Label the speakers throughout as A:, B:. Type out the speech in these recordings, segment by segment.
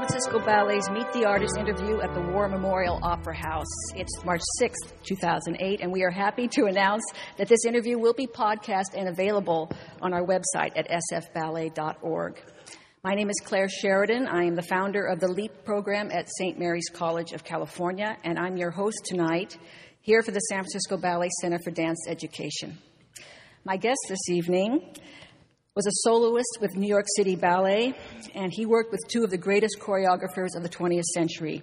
A: Francisco Ballet's Meet the Artist interview at the War Memorial Opera House. It's March 6th, 2008, and we are happy to announce that this interview will be podcast and available on our website at sfballet.org. My name is Claire Sheridan. I am the founder of the LEAP program at St. Mary's College of California, and I'm your host tonight here for the San Francisco Ballet Center for Dance Education. My guest this evening was a soloist with New York City Ballet, and he worked with two of the greatest choreographers of the 20th century,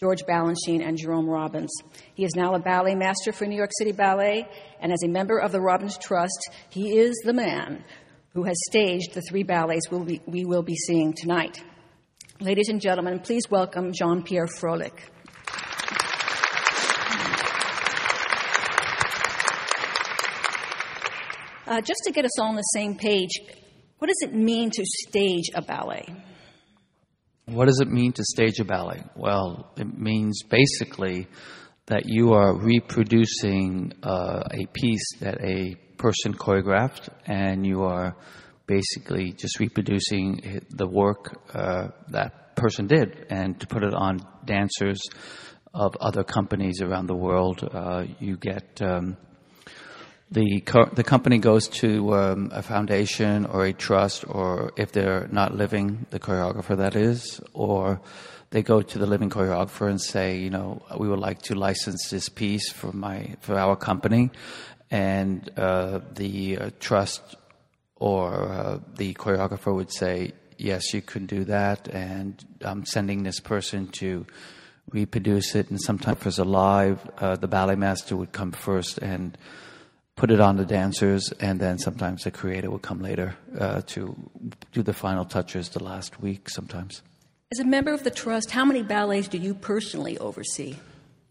A: George Balanchine and Jerome Robbins. He is now a ballet master for New York City Ballet, and as a member of the Robbins Trust, he is the man who has staged the three ballets we'll be, we will be seeing tonight. Ladies and gentlemen, please welcome Jean Pierre Frohlich. Uh, just to get us all on the same page, what does it mean to stage a ballet?
B: What does it mean to stage a ballet? Well, it means basically that you are reproducing uh, a piece that a person choreographed, and you are basically just reproducing the work uh, that person did, and to put it on dancers of other companies around the world, uh, you get um, the co- the company goes to um, a foundation or a trust, or if they're not living, the choreographer that is, or they go to the living choreographer and say, you know, we would like to license this piece for my for our company, and uh, the uh, trust or uh, the choreographer would say, yes, you can do that, and I'm sending this person to reproduce it, and sometimes if it's alive, uh, the ballet master would come first and put it on the dancers, and then sometimes the creator will come later uh, to do the final touches the last week sometimes.
A: As a member of the trust, how many ballets do you personally oversee?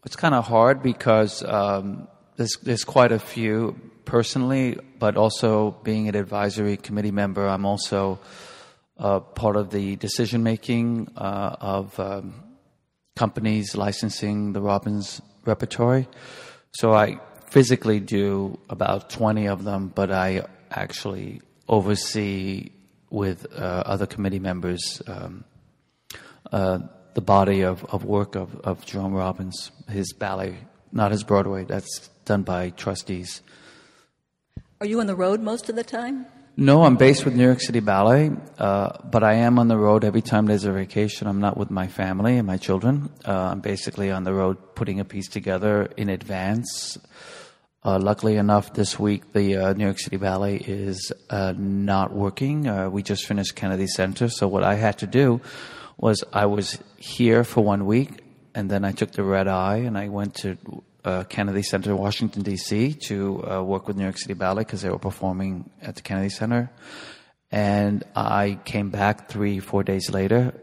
B: It's kind of hard because um, there's, there's quite a few personally, but also being an advisory committee member, I'm also uh, part of the decision making uh, of um, companies licensing the Robbins repertory. So I physically do about 20 of them, but I actually oversee with uh, other committee members um, uh, the body of, of work of, of Jerome Robbins, his ballet, not his Broadway, that's done by trustees.
A: Are you on the road most of the time?
B: No, I'm based with New York City Ballet, uh, but I am on the road every time there's a vacation. I'm not with my family and my children. Uh, I'm basically on the road putting a piece together in advance. Uh, luckily enough, this week the uh, New York City Ballet is uh, not working. Uh, we just finished Kennedy Center, so what I had to do was I was here for one week, and then I took the red eye and I went to uh, Kennedy Center, Washington D.C., to uh, work with New York City Ballet because they were performing at the Kennedy Center. And I came back three, four days later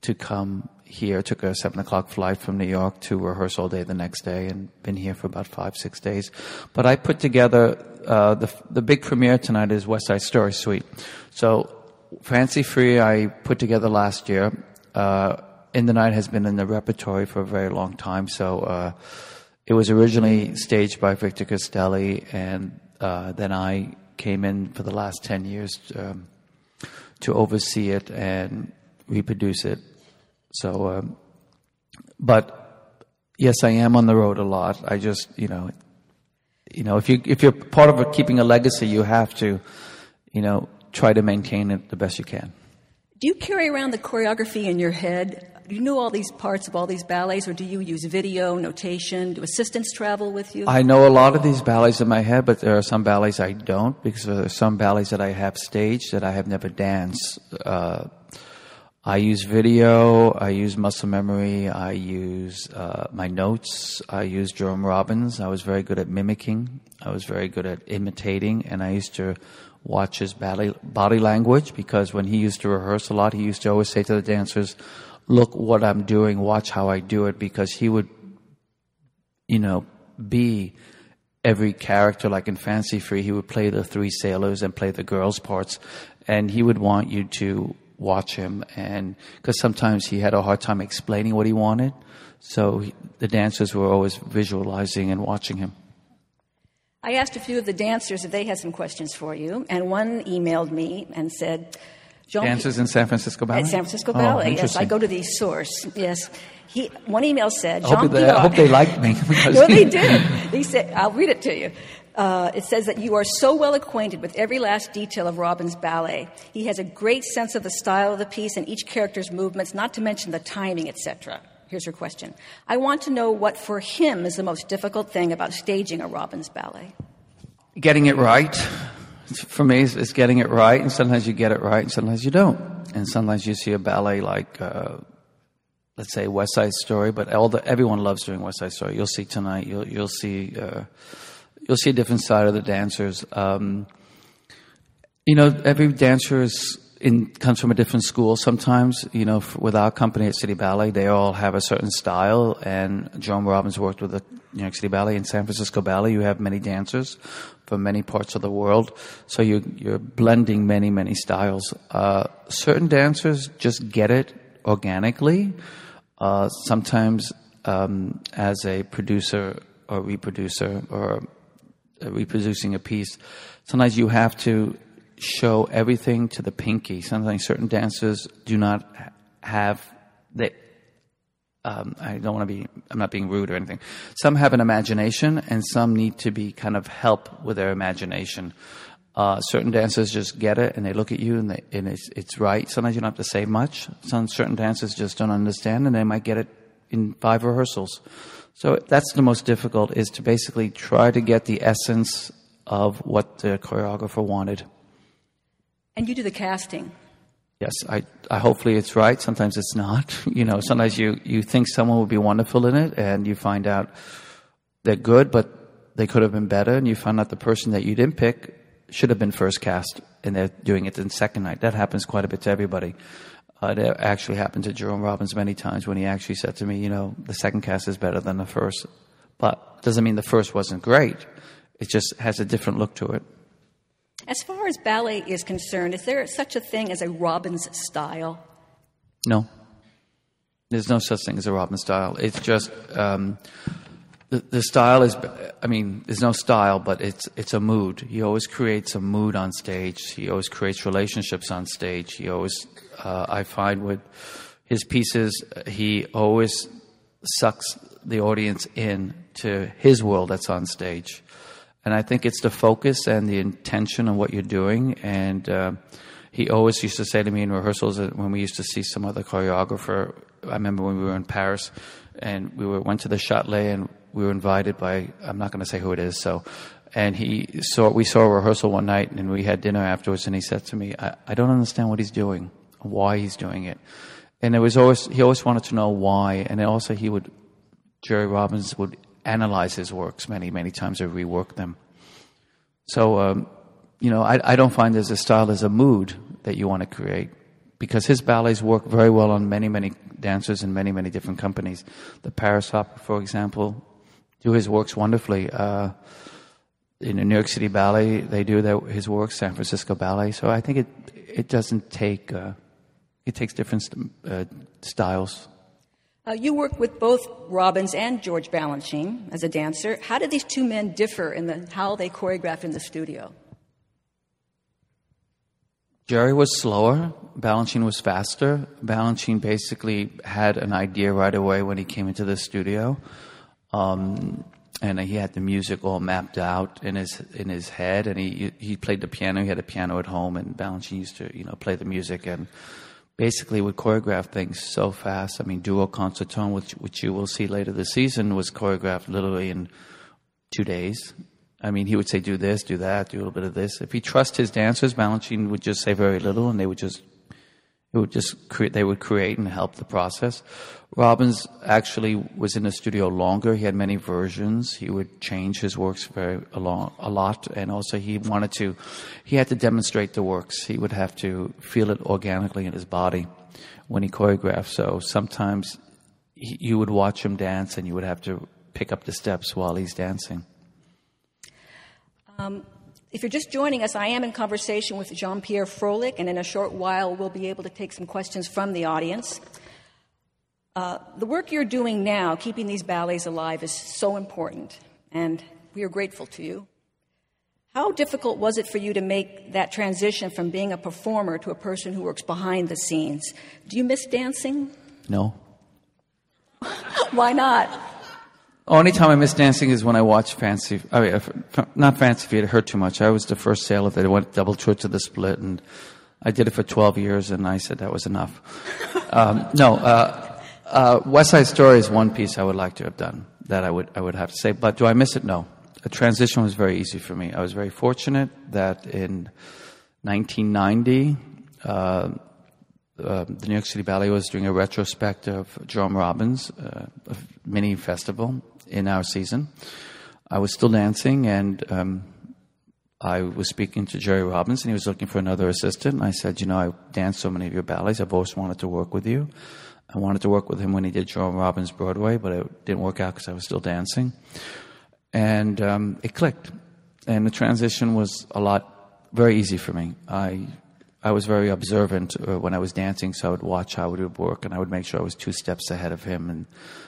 B: to come here. Took a seven o'clock flight from New York to rehearse all day the next day, and been here for about five, six days. But I put together uh, the the big premiere tonight is West Side Story Suite. So Fancy Free I put together last year. Uh, in the Night has been in the repertory for a very long time, so uh, it was originally staged by Victor Castelli, and uh, then I came in for the last 10 years um, to oversee it and reproduce it. So, um, but yes, I am on the road a lot. I just, you know, you know, if you if you're part of a, keeping a legacy, you have to, you know, try to maintain it the best you can.
A: Do you carry around the choreography in your head do you know all these parts of all these ballets, or do you use video, notation? Do assistants travel with you?
B: I know a lot of these ballets in my head, but there are some ballets I don't because there are some ballets that I have staged that I have never danced. Uh, I use video, I use muscle memory, I use uh, my notes, I use Jerome Robbins. I was very good at mimicking, I was very good at imitating, and I used to watch his body, body language because when he used to rehearse a lot, he used to always say to the dancers, look what I'm doing, watch how I do it, because he would, you know, be every character like in Fancy Free. He would play the three sailors and play the girls' parts, and he would want you to watch him, and because sometimes he had a hard time explaining what he wanted, so he, the dancers were always visualizing and watching him.
A: I asked a few of the dancers if they had some questions for you, and one emailed me and said, Jean
B: Dancers in San Francisco Ballet?
A: At San Francisco
B: Oh,
A: Ballet, yes. I go to the source. Yes. He, one email said,
B: I hope, they, I hope they liked me.
A: no, they did. He said, I'll read it to you. Uh, it says that you are so well acquainted with every last detail of Robbins' ballet. He has a great sense of the style of the piece and each character's movements, not to mention the timing, etc. Here's her question. I want to know what for him is the most difficult thing about staging a Robbins' ballet.
B: getting it right for me it's getting it right and sometimes you get it right and sometimes you don't and sometimes you see a ballet like uh, let's say west side story but all the everyone loves doing west side story you'll see tonight you'll you'll see uh, you'll see a different side of the dancers. Um, you know every dancer is in comes from a different school. Sometimes you know with our company at city ballet they all have a certain style. And john robbins worked with the new york city ballet and san francisco ballet. You have many dancers from many parts of the world. So you, you're blending many many styles. Uh, certain dancers just get it organically. Uh, sometimes um, as a producer or reproducer or reproducing a piece, sometimes you have to show everything to the pinky. Sometimes certain dancers do not have the. Um, I don't want to be. I'm not being rude or anything. Some have an imagination, and some need to be kind of help with their imagination. Uh, certain dancers just get it, and they look at you, and, they, and it's, it's right. Sometimes you don't have to say much. Some certain dancers just don't understand, and they might get it in five rehearsals. So that's the most difficult is to basically try to get the essence of what the choreographer wanted.
A: And you do the casting.
B: Yes, I, I hopefully it's right. Sometimes it's not. You know, sometimes you, you think someone would be wonderful in it and you find out they're good, but they could have been better. And you find out the person that you didn't pick should have been first cast and they're doing it in second night. That happens quite a bit to everybody. Uh, it actually happened to Jerome Robbins many times when he actually said to me, you know, the second cast is better than the first. But doesn't mean the first wasn't great. It just has a different look to it.
A: As far as ballet is concerned, is there such a thing as a Robbins style?
B: No. There's no such thing as a Robbins style. It's just um, the, style is. I mean, there's no style, but it's it's a mood. He always creates a mood on stage. He always creates relationships on stage. He always. Uh, I find with his pieces, he always sucks the audience in to his world that's on stage. And I think it's the focus and the intention of what you're doing. And uh, he always used to say to me in rehearsals when we used to see some other choreographer, I remember when we were in Paris and we were, went to the Châtelet and we were invited by, I'm not going to say who it is, so, and he saw, we saw a rehearsal one night and we had dinner afterwards and he said to me, I, I don't understand what he's doing, why he's doing it. And it was always, he always wanted to know why. And also he would, Jerry Robbins would analyze his works many, many times or rework them. So, um, you know, I, I don't find there's a style, there's a mood that you want to create because his ballets work very well on many, many dancers in many, many different companies. The Paris Opera, for example, do his works wonderfully. Uh, in the New York City Ballet, they do their, his works, San Francisco Ballet. So I think it, it doesn't take, uh, it takes different uh, styles.
A: Uh, you work with both Robbins and George Balanchine as a dancer. How did these two men differ in the, how they choreographed in the studio?
B: Jerry was slower. Balanchine was faster. Balanchine basically had an idea right away when he came into the studio, um, and he had the music all mapped out in his in his head. And he he played the piano. He had a piano at home, and Balanchine used to you know play the music and basically would choreograph things so fast. I mean, Duo Concertant, which which you will see later this season, was choreographed literally in two days. I mean, he would say, do this, do that, do a little bit of this. If he trusts his dancers, Balanchine would just say very little and they would just, it would just create, they would create and help the process. Robbins actually was in the studio longer. He had many versions. He would change his works very a, long, a lot. And also he wanted to, he had to demonstrate the works. He would have to feel it organically in his body when he choreographed. So sometimes he, you would watch him dance and you would have to pick up the steps while he's dancing.
A: Um, if you're just joining us, I am in conversation with Jean Pierre Frohlich, and in a short while, we'll be able to take some questions from the audience. Uh, the work you're doing now, keeping these ballets alive, is so important, and we are grateful to you. How difficult was it for you to make that transition from being a performer to a person who works behind the scenes? Do you miss dancing?
B: No.
A: Why not?
B: Only time I miss dancing is when I watch Fancy. I mean, uh, not Fancy Feet. It hurt too much. I was the first sailor that went double tour to the split, and I did it for 12 years, and I said that was enough. um, no, uh, uh, West Side Story is one piece I would like to have done that I would I would have to say. But do I miss it? No. The transition was very easy for me. I was very fortunate that in 1990. Uh, uh, the New York City Ballet was doing a retrospective of Jerome Robbins, uh, a mini festival in our season. I was still dancing, and um, I was speaking to Jerry Robbins, and he was looking for another assistant. And I said, You know, I danced so many of your ballets. I've always wanted to work with you. I wanted to work with him when he did Jerome Robbins Broadway, but it didn't work out because I was still dancing. And um, it clicked. And the transition was a lot, very easy for me. I I was very observant uh, when I was dancing, so I would watch how it would work, and I would make sure I was two steps ahead of him, and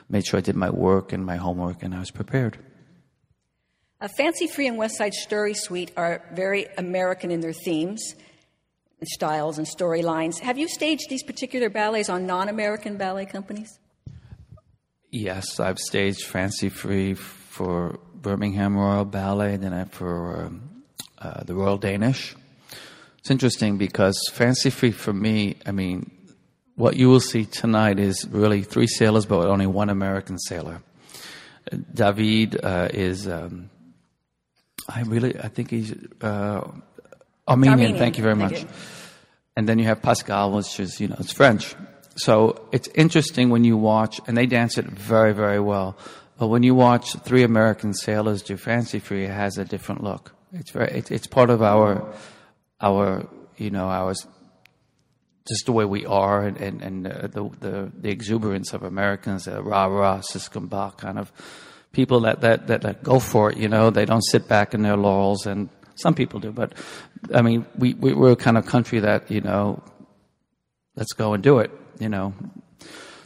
B: made sure I did my work and my homework, and I was prepared.
A: Uh, Fancy Free and West Side Story Suite are very American in their themes, and styles, and storylines. Have you staged these particular ballets on non-American ballet companies?
B: Yes, I've staged Fancy Free for Birmingham Royal Ballet, and then for um, uh, the Royal Danish it's interesting because Fancy Free for me, I mean, what you will see tonight is really three sailors, but only one American sailor. David uh, is, um, I really, I think he's uh, Armenian, Armenian. Thank you very much. And then you have Pascal, which is, you know, it's French. So it's interesting when you watch, and they dance it very, very well. But when you watch three American sailors do Fancy Free, it has a different look. It's very, it, it's part of our our you know our just the way we are and and, and the, the, the exuberance of Americans, uh, rah rah, Siskumbach kind of people that, that that that go for it. You know, they don't sit back in their laurels, and some people do, but I mean, we, we we're a kind of country that you know, let's go and do it. You know,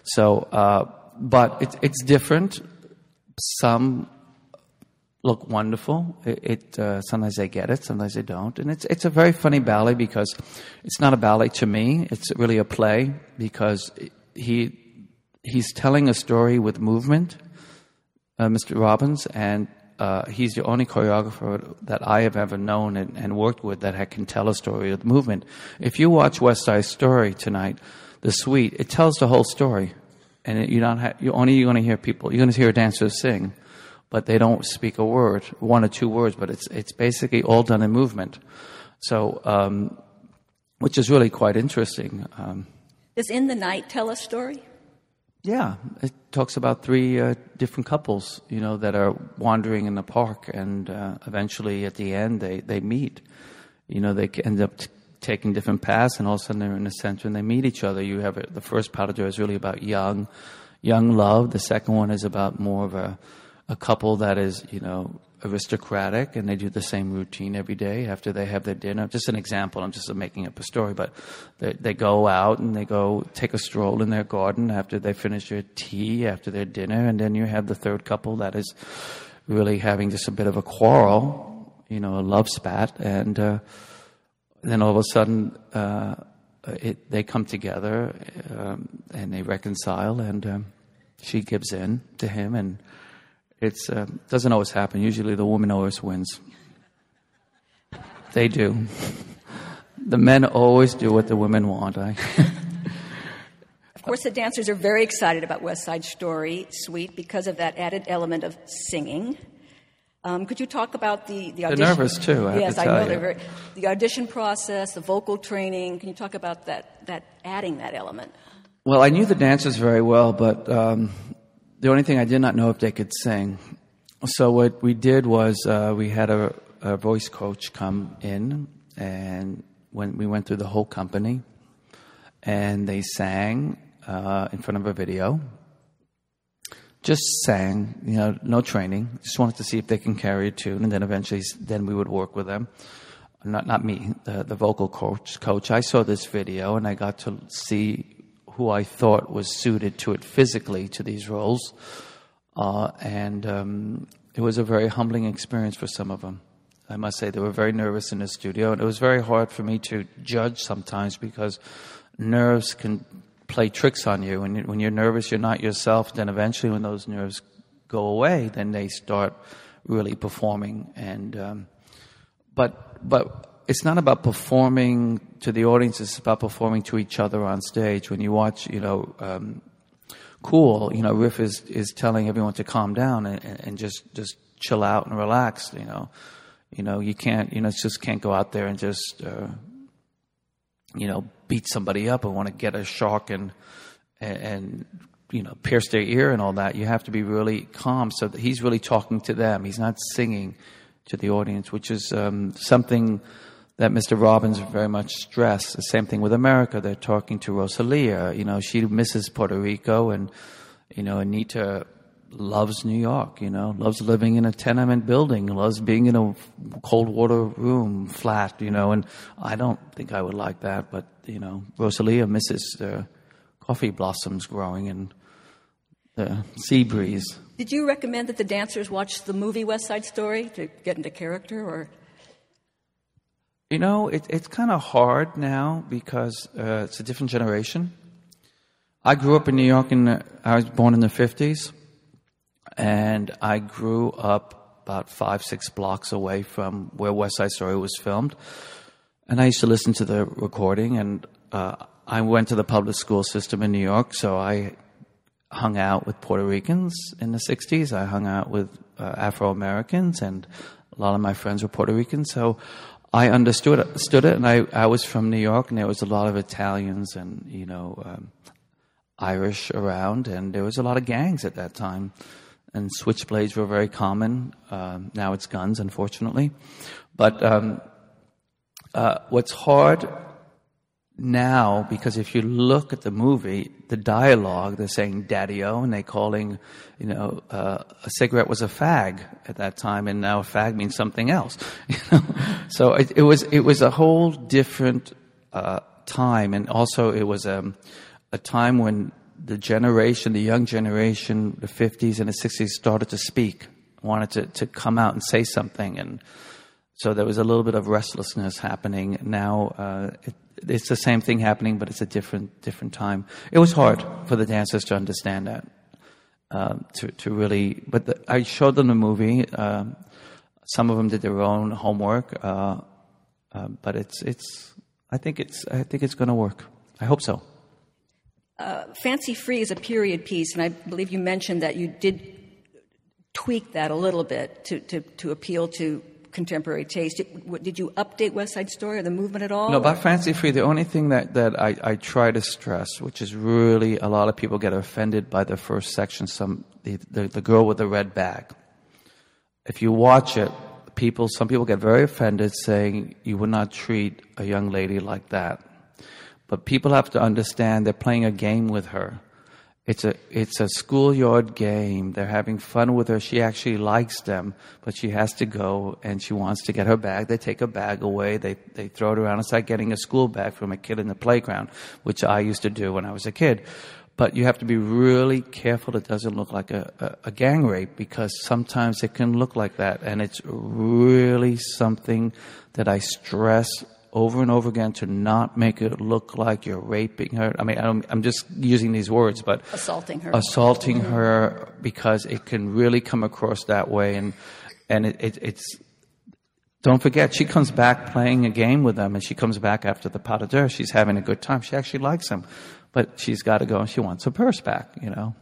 B: so uh, but it's it's different. Some look wonderful. It, it uh, sometimes they get it, sometimes they don't, and it's it's a very funny ballet because it's not a ballet to me. It's really a play because he he's telling a story with movement, uh, Mr. Robbins, and uh, he's the only choreographer that I have ever known and, and worked with that can tell a story with movement. If you watch West Side Story tonight, the suite, it tells the whole story, and you don't have, you only you're going to hear people. You're going to hear dancers sing but they don't speak a word, one or two words, but it's, it's basically all done in movement. So, um, which is really quite interesting. Um,
A: Does In the Night tell a story?
B: Yeah, it talks about three uh, different couples, you know, that are wandering in the park, and uh, eventually at the end they, they meet. You know, they end up t- taking different paths, and all of a sudden they're in the center and they meet each other. You have a, the first part of it is really about young, young love. The second one is about more of a a couple that is, you know, aristocratic and they do the same routine every day after they have their dinner. Just an example, I'm just making up a story, but they, they go out and they go take a stroll in their garden after they finish their tea, after their dinner, and then you have the third couple that is really having just a bit of a quarrel, you know, a love spat, and uh, then all of a sudden uh, it, they come together um, and they reconcile, and um, she gives in to him and it uh, doesn't always happen. Usually the woman always wins. They do. The men always do what the women want. I.
A: of course, the dancers are very excited about West Side Story Suite because of that added element of singing. Um, could you talk about the, the audition?
B: They're nervous too. I
A: yes,
B: I
A: know
B: you.
A: they're very. The audition process, the vocal training. Can you talk about that? That adding that element.
B: Well, I knew the dancers very well, but um, the only thing I did not know if they could sing. So what we did was uh, we had a, a, voice coach come in, and when we went through the whole company, and they sang uh, in front of a video. Just sang, you know, no training. Just wanted to see if they can carry a tune, and then eventually, then we would work with them. Not not me, the, the vocal coach. Coach. I saw this video, and I got to see who I thought was suited to it physically to these roles. Uh, and um, it was a very humbling experience for some of them. I must say they were very nervous in the studio, and it was very hard for me to judge sometimes because nerves can play tricks on you. When, you, when you're nervous, you're not yourself. Then eventually, when those nerves go away, then they start really performing. And um, but but it's not about performing to the audience. It's about performing to each other on stage. When you watch, you know. Um, cool, you know, Riff is, is telling everyone to calm down and, and just, just chill out and relax, you know. You know, you can't, you know, just can't go out there and just, uh, you know, beat somebody up and want to get a shock and, and, you know, pierce their ear and all that. You have to be really calm so that he's really talking to them. He's not singing to the audience, which is um, something that Mr. Robbins very much stressed. The same thing with America. They're talking to Rosalia. You know, she misses Puerto Rico, and you know, Anita loves New York. You know, loves living in a tenement building, loves being in a cold water room, flat. You know, and I don't think I would like that. But you know, Rosalia misses the coffee blossoms growing and the sea breeze.
A: Did you recommend that the dancers watch the movie West Side Story to get into character, or?
B: You know, it, it's kind of hard now because uh, it's a different generation. I grew up in New York, and I was born in the 50s, and I grew up about five, six blocks away from where West Side Story was filmed. And I used to listen to the recording, and uh, I went to the public school system in New York, so I hung out with Puerto Ricans in the 60s. I hung out with uh, Afro Americans, and a lot of my friends were Puerto Rican. So I understood it, understood it, and I, I was from New York, and there was a lot of Italians and you know um, Irish around, and there was a lot of gangs at that time, and switchblades were very common. Um, now it's guns, unfortunately, but um, uh, what's hard now because if you look at the movie, the dialogue, they're saying "daddy-o" and they're calling, you know, uh, a cigarette was a fag at that time, and now a fag means something else. So it, it, was it was a whole different uh, time, and also it was um, a time when the generation, the young generation, the 50s and the 60s started to speak, wanted to, to come out and say something, and so there was a little bit of restlessness happening. Now uh, it, it's the same thing happening, but it's a different different time. It was hard for the dancers to understand that. Uh, to to really, but the, I showed them the movie. Uh, some of them did their own homework, uh, uh but it's it's. I think it's I think it's going to work. I hope so.
A: Uh, Fancy Free is a period piece, and I believe you mentioned that you did tweak that a little bit to, to, to appeal to contemporary taste. Did, did, you update West Side Story or the movement at all?
B: No, about Fancy Free, the only thing that, that I, I try to stress, which is really a lot of people get offended by the first section, some the, the, the girl with the red bag. If you watch it, people, some people get very offended saying you would not treat a young lady like that. But people have to understand they're playing a game with her. It's a it's a schoolyard game. They're having fun with her. She actually likes them, but she has to go and she wants to get her bag. They take her bag away. They they throw it around. It's like getting a school bag from a kid in the playground, which I used to do when I was a kid. But you have to be really careful it doesn't look like a, a, a gang rape because sometimes it can look like that. And it's really something that I stress over and over again to not make it look like you're raping her. I mean, I'm, I'm just using these words, but
A: assaulting her,
B: assaulting mm-hmm. her, because it can really come across that way, and and it, it, it's. Don't forget, she comes back playing a game with them, and she comes back after the pot of dirt. She's having a good time. She actually likes him, but she's got to go and she wants her purse back. You know.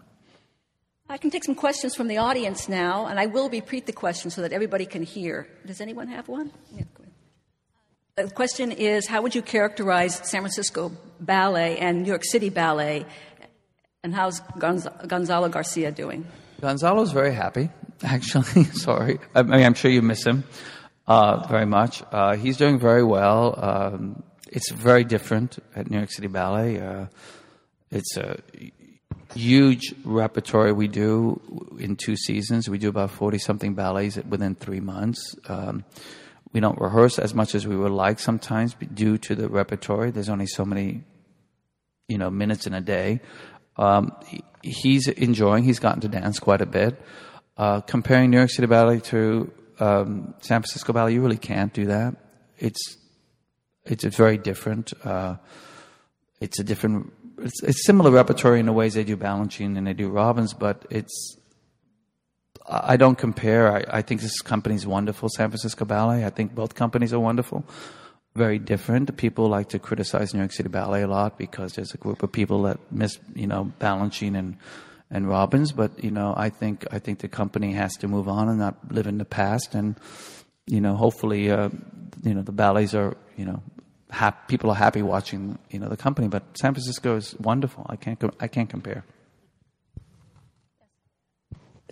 A: I can take some questions from the audience now, and I will repeat the question so that everybody can hear. Does anyone have one? Yeah, the question is How would you characterize San Francisco Ballet and New York City Ballet? And how's Gonz- Gonzalo Garcia doing?
B: Gonzalo's very happy, actually. Sorry. I mean, I'm sure you miss him uh, very much. Uh, he's doing very well. Um, it's very different at New York City Ballet. Uh, it's a huge repertoire we do in two seasons. We do about 40 something ballets within three months. Um, we don't rehearse as much as we would like sometimes due to the repertoire. There's only so many, you know, minutes in a day. Um, he's enjoying. He's gotten to dance quite a bit. Uh, comparing New York City Ballet to Um, San Francisco Ballet, you really can't do that. It's it's, very different. Uh, it's a different. It's, it's similar repertory in the ways they do Balanchine and they do Robbins, but it's. I don't compare. I, I think this company is wonderful, San Francisco Ballet. I think both companies are wonderful very different. People like to criticize New York City Ballet a lot because there's a group of people that miss, you know, Balanchine and and Robbins. But you know, I think I think the company has to move on and not live in the past. And you know, hopefully, uh, you know, the ballets are you know, hap- people are happy watching you know the company. But San Francisco is wonderful. I can't com- I can't compare.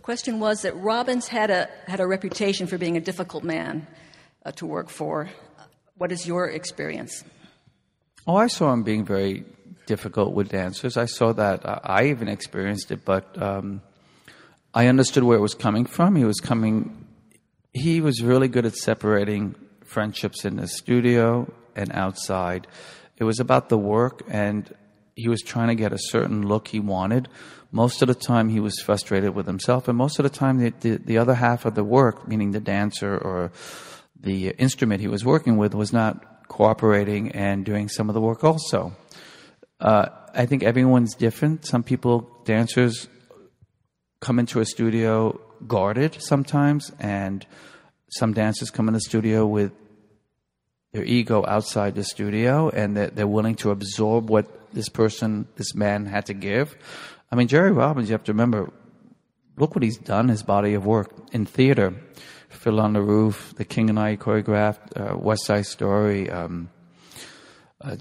A: Question was that Robbins had a had a reputation for being a difficult man uh, to work for. What is your experience?
B: Oh, I saw him being very difficult with dancers. I saw that. I even experienced it, but um, I understood where it was coming from. He was coming. He was really good at separating friendships in the studio and outside. It was about the work, and he was trying to get a certain look he wanted. Most of the time, he was frustrated with himself, and most of the time, the, the, the other half of the work, meaning the dancer or the instrument he was working with, was not cooperating and doing some of the work also. Uh, I think everyone's different. Some people, dancers, come into a studio guarded sometimes, and some dancers come in the studio with their ego outside the studio, and they're, they're willing to absorb what this person, this man, had to give. I mean, Jerry Robbins, you have to remember, look what he's done, his body of work in theater. Fiddler on the Roof, The King and I choreographed, uh, West Side Story, um, uh,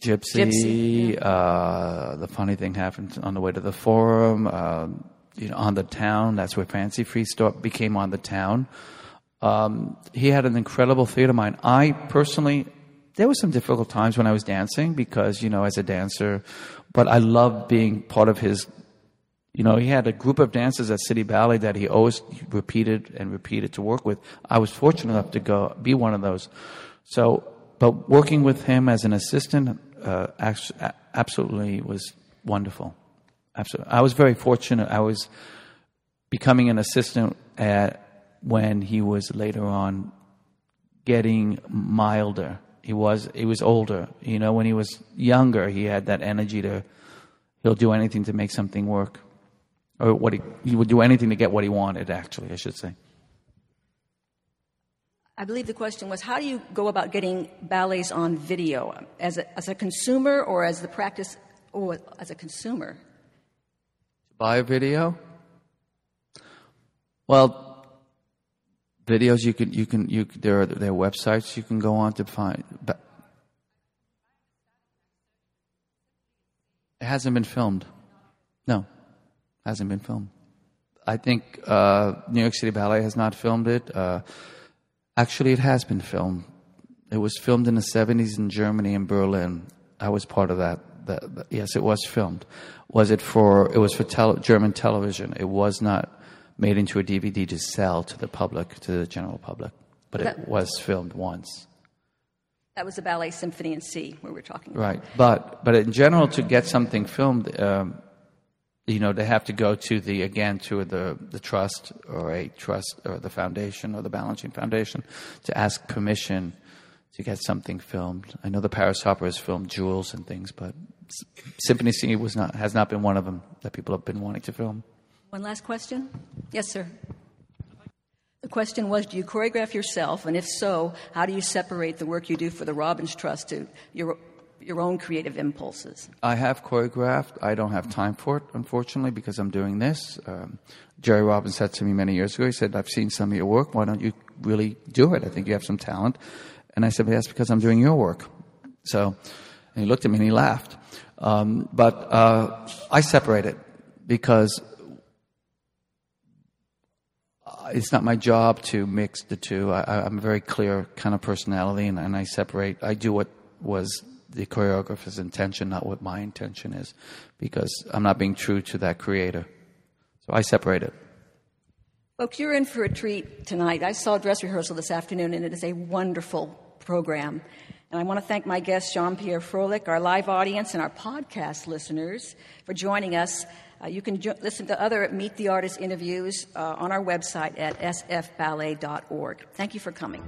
B: Gypsy. Gypsy yeah. uh, the funny thing happened on the way to the Forum. Uh, you know, on the town. That's where Fancy Free became on the town. Um, he had an incredible theater mind. I personally, there were some difficult times when I was dancing because you know, as a dancer, but I loved being part of his. You know, he had a group of dancers at City Ballet that he always repeated and repeated to work with. I was fortunate enough to go be one of those. So, but working with him as an assistant, uh, absolutely was wonderful. Absolutely. I was very fortunate. I was becoming an assistant at when he was later on getting milder. He was he was older. You know, when he was younger, he had that energy to he'll do anything to make something work, or what he he would do anything to get what he wanted. Actually, I should say.
A: I believe the question was how do you go about getting ballets on video as a, as a consumer or as the practice or as a consumer?
B: To buy a video? Well, videos you can you can you there are there are websites you can go on to find. But it hasn't been filmed. No, hasn't been filmed. I think uh, New York City Ballet has not filmed it. Uh, Actually, it has been filmed. It was filmed in the 70s in Germany and Berlin. I was part of that. The, the, yes, it was filmed. Was it for? It was for tele, German television. It was not made into a DVD to sell to the public, to the general public. But that, it was filmed once.
A: That was the ballet Symphony in C we were talking about.
B: Right, but but in general, to get something filmed, um, you know, they have to go to the again to the the trust or a trust or the foundation or the Balanchine Foundation to ask permission to get something filmed. I know the Paris Opera has filmed jewels and things, but Symphony C was not has not been one of them that people have been wanting to film.
A: One last question. Yes, sir. The question was Do you choreograph yourself? And if so, how do you separate the work you do for the Robbins Trust to your your own creative impulses?
B: I have choreographed. I don't have time for it, unfortunately, because I'm doing this. Um, Jerry Robbins said to me many years ago, he said, I've seen some of your work. Why don't you really do it? I think you have some talent. And I said, well, that's because I'm doing your work. So, and he looked at me and he laughed. Um, but uh, I separate it because Uh, it's not my job to mix the two. I, am a very clear kind of personality, and, and I separate. I do what was the choreographer's intention, not what my intention is, because I'm not being true to that creator. So I separate it.
A: Folks, you're in for a treat tonight. I saw dress rehearsal this afternoon, and it is a wonderful program. And I want to thank my guest, Jean Pierre Frohlich, our live audience, and our podcast listeners for joining us Uh, you can jo- listen to other Meet the Artist interviews uh, on our website at sfballet.org. Thank you for coming.